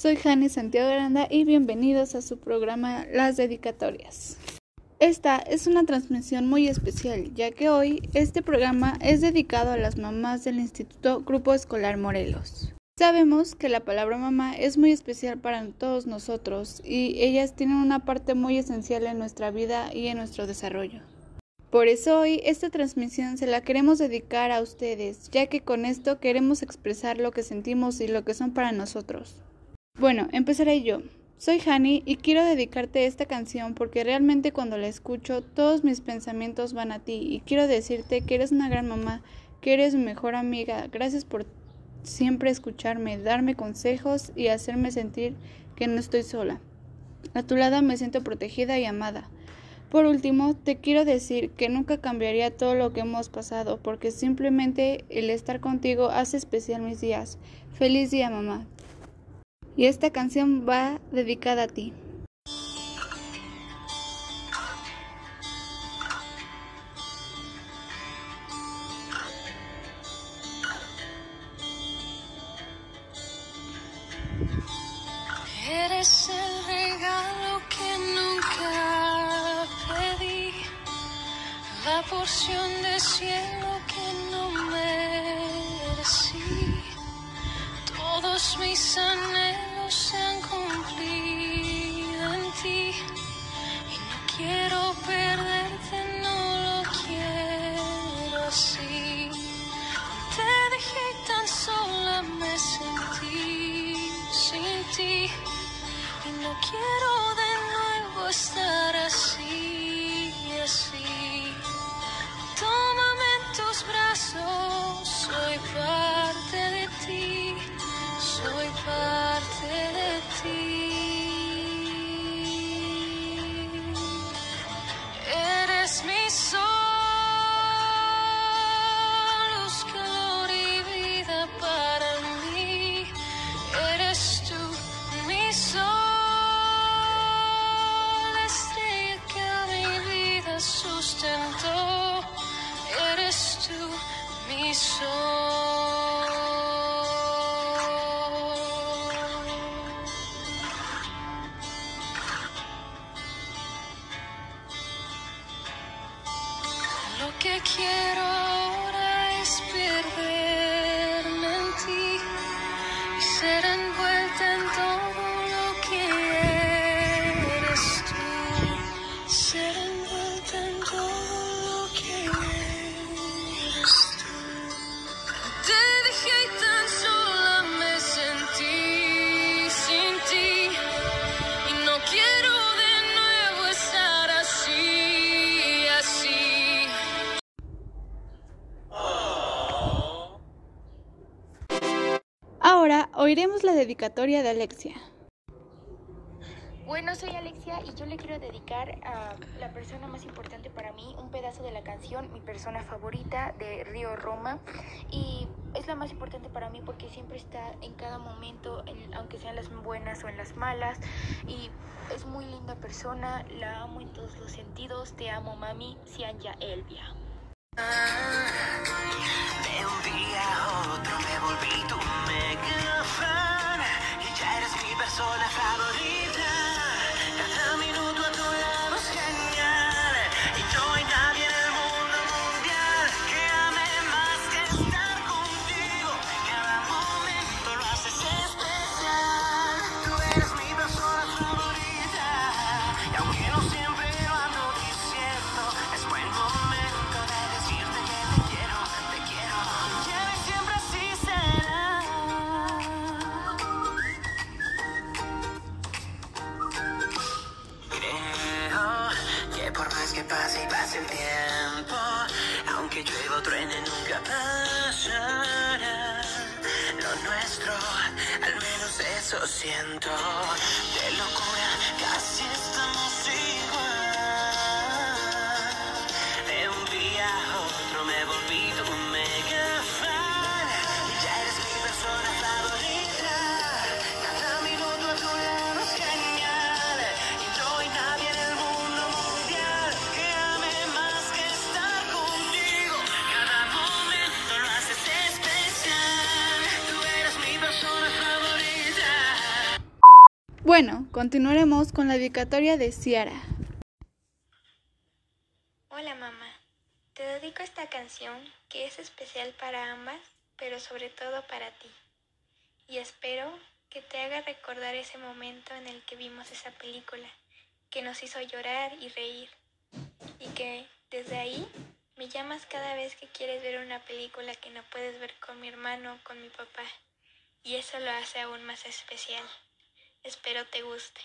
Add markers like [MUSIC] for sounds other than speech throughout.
Soy Jani Santiago Aranda y bienvenidos a su programa Las Dedicatorias. Esta es una transmisión muy especial, ya que hoy este programa es dedicado a las mamás del Instituto Grupo Escolar Morelos. Sabemos que la palabra mamá es muy especial para todos nosotros y ellas tienen una parte muy esencial en nuestra vida y en nuestro desarrollo. Por eso hoy esta transmisión se la queremos dedicar a ustedes, ya que con esto queremos expresar lo que sentimos y lo que son para nosotros. Bueno, empezaré yo. Soy Hani y quiero dedicarte esta canción porque realmente cuando la escucho todos mis pensamientos van a ti y quiero decirte que eres una gran mamá, que eres mi mejor amiga, gracias por siempre escucharme, darme consejos y hacerme sentir que no estoy sola. A tu lado me siento protegida y amada. Por último, te quiero decir que nunca cambiaría todo lo que hemos pasado, porque simplemente el estar contigo hace especial mis días. Feliz día, mamá. Y esta canción va dedicada a ti. Eres el regalo que nunca pedí, la porción de cielo que no merecí. Todos mis anhelos se han cumplido en ti y no quiero perderte, no lo quiero así. Te dejé tan sola, me sentí sin ti y no quiero de nuevo estar la dedicatoria de Alexia. Bueno, soy Alexia y yo le quiero dedicar a la persona más importante para mí un pedazo de la canción, mi persona favorita de Río Roma. Y es la más importante para mí porque siempre está en cada momento, en- aunque sean las buenas o en las malas. Y es muy linda persona, la amo en todos los sentidos. Te amo, mami, Cianya Elvia. De un día a otro me volví tu mega eres mi persona favorita. Por más que pase y pase el tiempo, aunque llueva o truene nunca pasará. Lo nuestro, al menos eso siento. De locura casi estamos continuaremos con la dedicatoria de Ciara. Hola mamá, te dedico esta canción que es especial para ambas, pero sobre todo para ti. Y espero que te haga recordar ese momento en el que vimos esa película, que nos hizo llorar y reír. Y que desde ahí me llamas cada vez que quieres ver una película que no puedes ver con mi hermano o con mi papá. Y eso lo hace aún más especial. Espero te guste.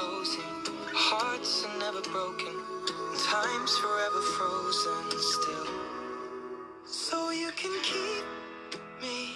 Closing, hearts are never broken, time's forever frozen still. So you can keep me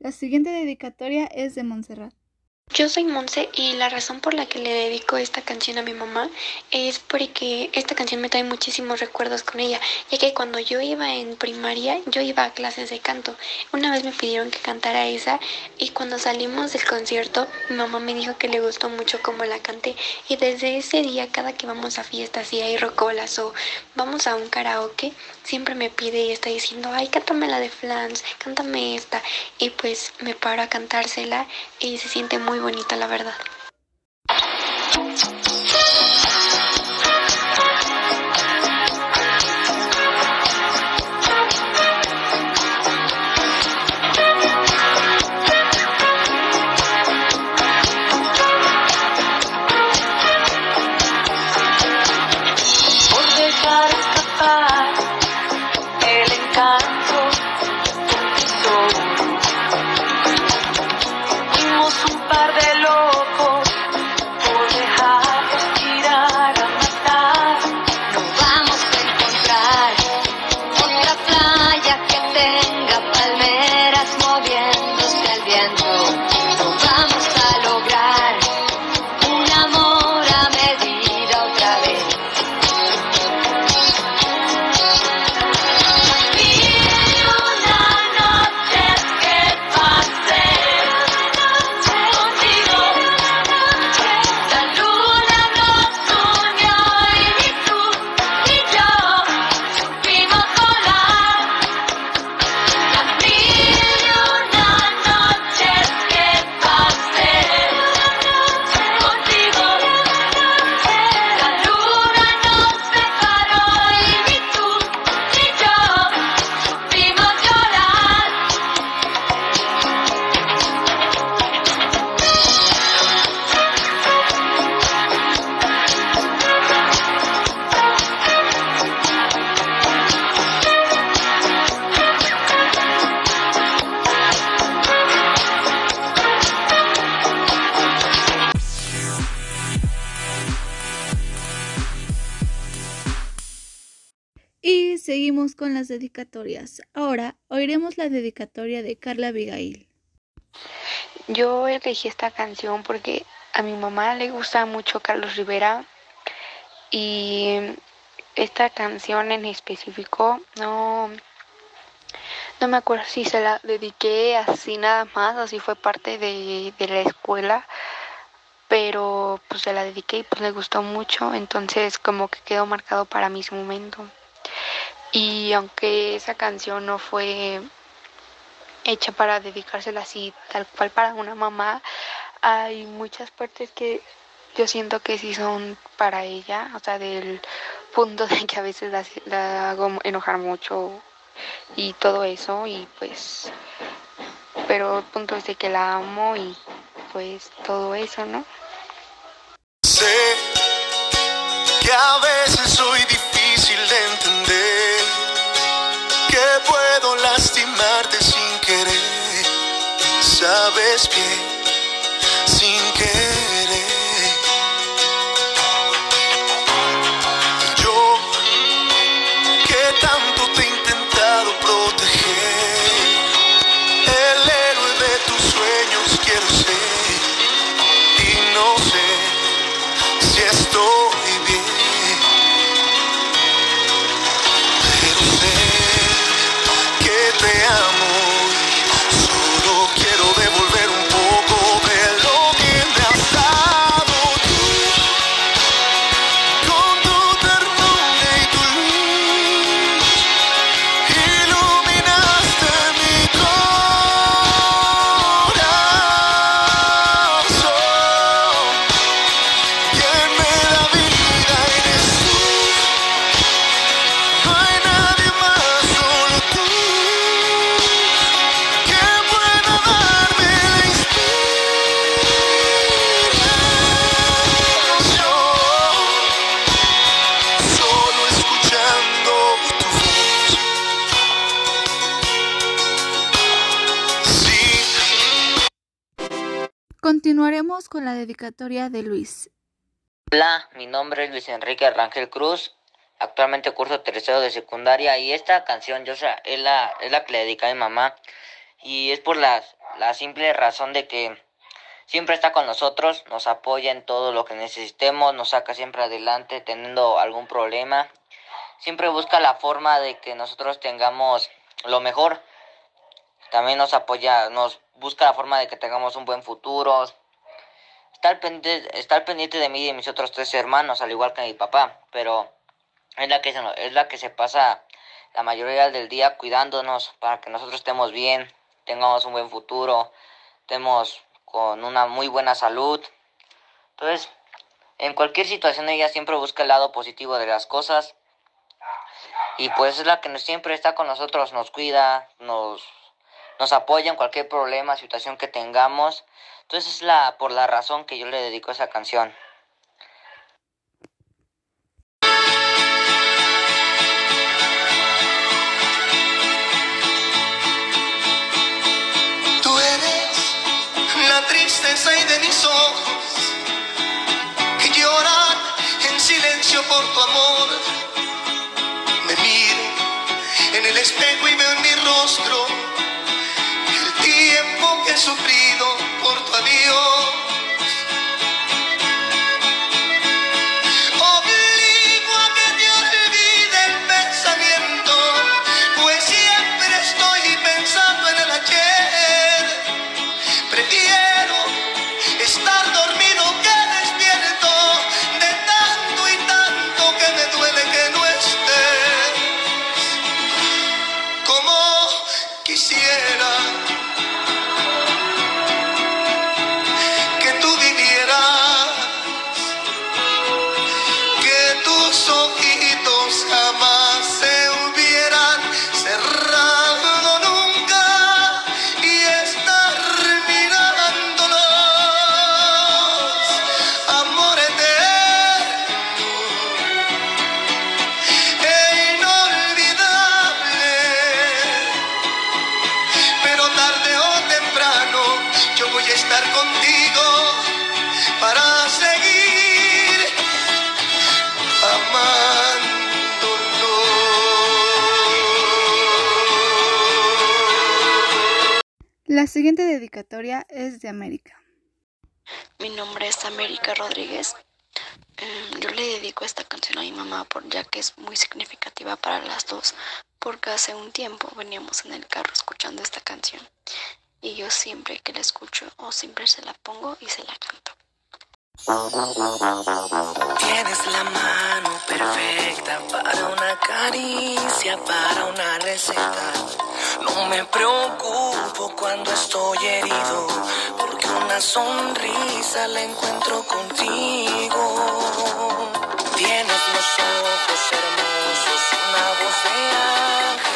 La siguiente dedicatoria es de Montserrat. Yo soy Monse y la razón por la que le dedico esta canción a mi mamá es porque esta canción me trae muchísimos recuerdos con ella, ya que cuando yo iba en primaria yo iba a clases de canto. Una vez me pidieron que cantara esa y cuando salimos del concierto mi mamá me dijo que le gustó mucho cómo la canté y desde ese día cada que vamos a fiestas y hay rocolas o vamos a un karaoke siempre me pide y está diciendo ay cántame la de Flans, cántame esta y pues me paro a cantársela y se siente muy bonita la verdad. Dedicatorias. Ahora oiremos la dedicatoria de Carla Abigail. Yo elegí esta canción porque a mi mamá le gusta mucho Carlos Rivera y esta canción en específico no no me acuerdo si se la dediqué así nada más o si fue parte de, de la escuela pero pues se la dediqué y pues le gustó mucho entonces como que quedó marcado para ese momento y aunque esa canción no fue hecha para dedicársela así tal cual para una mamá hay muchas partes que yo siento que sí son para ella, o sea, del punto [LAUGHS] de que a veces la, la hago enojar mucho y todo eso, y pues, pero el punto es de que la amo y pues todo eso, ¿no? Sé que a sabes bien, con la dedicatoria de Luis. Hola, mi nombre es Luis Enrique Rangel Cruz. Actualmente curso tercero de secundaria y esta canción yo sea, es la es la que le dediqué a mi mamá y es por la, la simple razón de que siempre está con nosotros, nos apoya en todo lo que necesitemos, nos saca siempre adelante teniendo algún problema. Siempre busca la forma de que nosotros tengamos lo mejor. También nos apoya, nos busca la forma de que tengamos un buen futuro, está al pendiente, está al pendiente de mí y de mis otros tres hermanos, al igual que mi papá, pero es la que se, es la que se pasa la mayoría del día cuidándonos para que nosotros estemos bien, tengamos un buen futuro, estemos con una muy buena salud. Entonces, en cualquier situación ella siempre busca el lado positivo de las cosas y pues es la que nos- siempre está con nosotros, nos cuida, nos nos apoya en cualquier problema, situación que tengamos. Entonces es la por la razón que yo le dedico esa canción. Tú eres la tristeza y de mis ojos que lloran en silencio por tu amor. Me miro en el espejo y veo en mi rostro el tiempo que he sufrido por contigo para seguir amándolo. La siguiente dedicatoria es de América. Mi nombre es América Rodríguez. Em, yo le dedico esta canción a mi mamá por, ya que es muy significativa para las dos, porque hace un tiempo veníamos en el carro escuchando esta canción y yo siempre que la escucho o siempre se la pongo y se la canto. Tienes la mano perfecta para una caricia, para una receta. No me preocupo cuando estoy herido, porque una sonrisa la encuentro contigo. Tienes los ojos hermosos, una voz de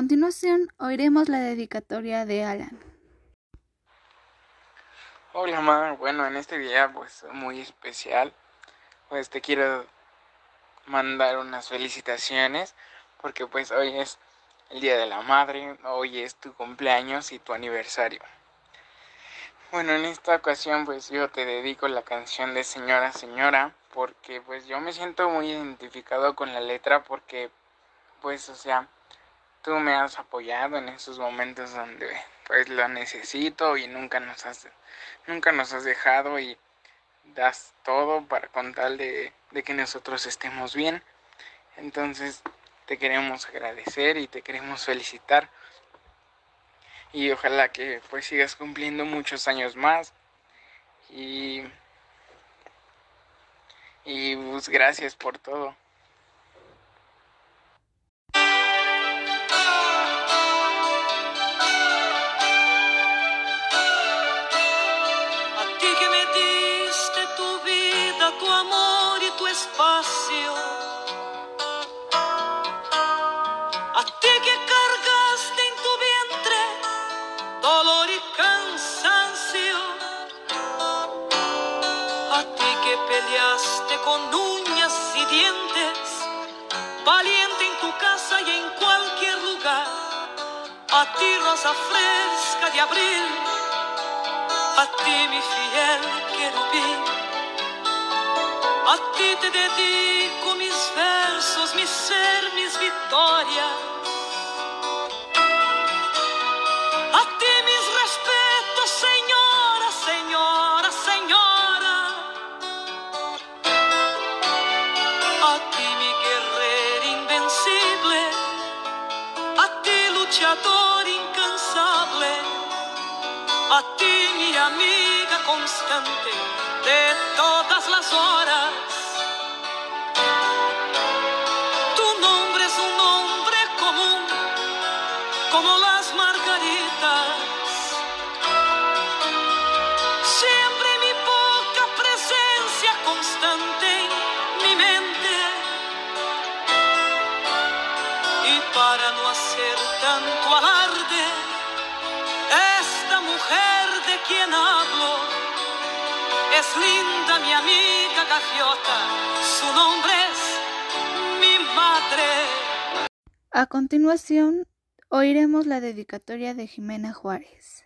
continuación, oiremos la dedicatoria de Alan. Hola, ma. Bueno, en este día, pues muy especial, pues te quiero mandar unas felicitaciones porque pues hoy es el Día de la Madre, hoy es tu cumpleaños y tu aniversario. Bueno, en esta ocasión pues yo te dedico la canción de Señora Señora porque pues yo me siento muy identificado con la letra porque pues o sea, tú me has apoyado en esos momentos donde pues lo necesito y nunca nos has nunca nos has dejado y das todo para con tal de, que nosotros estemos bien. Entonces te queremos agradecer y te queremos felicitar. Y ojalá que pues sigas cumpliendo muchos años más. Y, y pues gracias por todo. Que peleaste con uñas y dientes, valiente en tu casa y en cualquier lugar. A ti rosa fresca de abril a ti mi fiel querubín, a ti te dedico mis versos, mi ser, mis victorias. Luchador incansable a ti mi amiga constante de todas las horas. Quien hablo es linda mi amiga gaviota, su nombre es mi madre. A continuación, oiremos la dedicatoria de Jimena Juárez.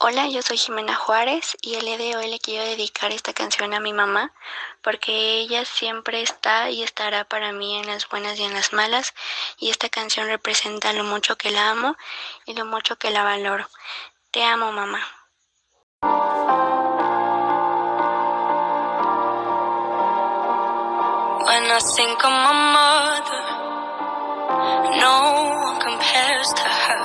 Hola, yo soy Jimena Juárez y el día de hoy le quiero dedicar esta canción a mi mamá porque ella siempre está y estará para mí en las buenas y en las malas y esta canción representa lo mucho que la amo y lo mucho que la valoro. Te amo, mamá. When I think of my mother, no one compares to her.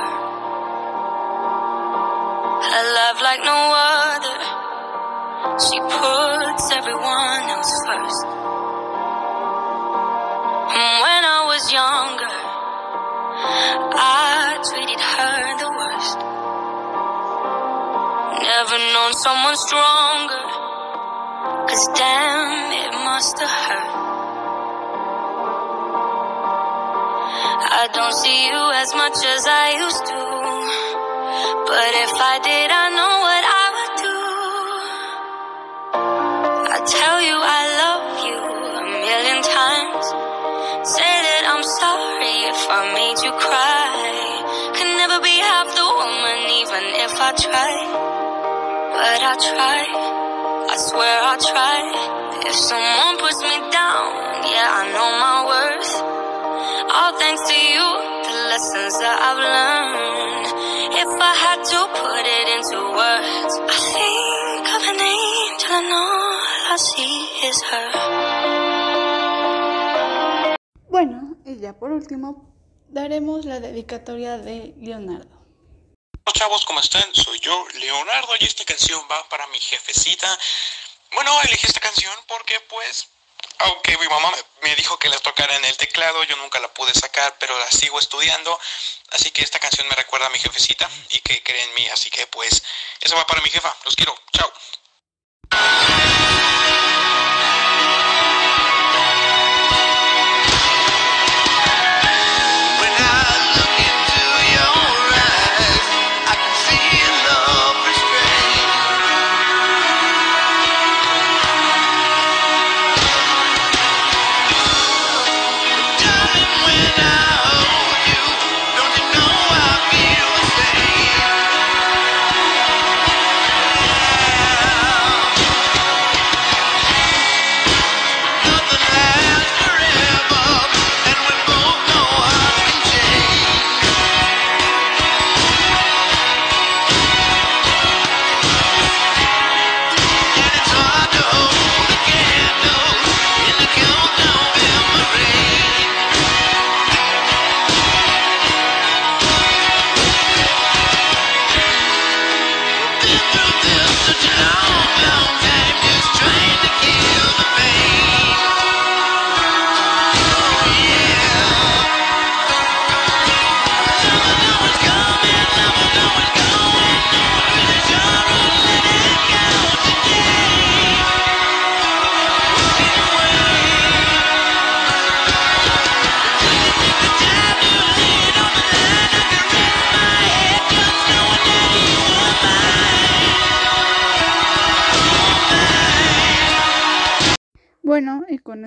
Her love like no other. She puts everyone else first. And when I was younger, I treated her the worst. Never known someone stronger. Cause damn, it must have hurt. I don't see you as much as I used to. But if I did, I know what I would do. I tell you I love you a million times. Say that I'm sorry if I made you cry. Can never be half the woman, even if I try. But I try. I swear I try. If someone puts me down, yeah, I know my worth. All thanks to you, the lessons that I've learned. If I had to put it into words, I think of an angel and all I see is her. Bueno, y ya por último, daremos la dedicatoria de Leonardo. Chavos, ¿cómo están? Soy yo, Leonardo, y esta canción va para mi jefecita. Bueno, elegí esta canción porque pues, aunque mi mamá me- me dijo que la tocara en el teclado, yo nunca la pude sacar, pero la sigo estudiando. Así que esta canción me recuerda a mi jefecita y que cree en mí, así que pues, eso va para mi jefa. Los quiero, chao.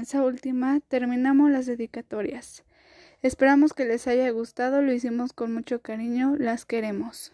Esa última terminamos las dedicatorias. Esperamos que les haya gustado, lo hicimos con mucho cariño, las queremos.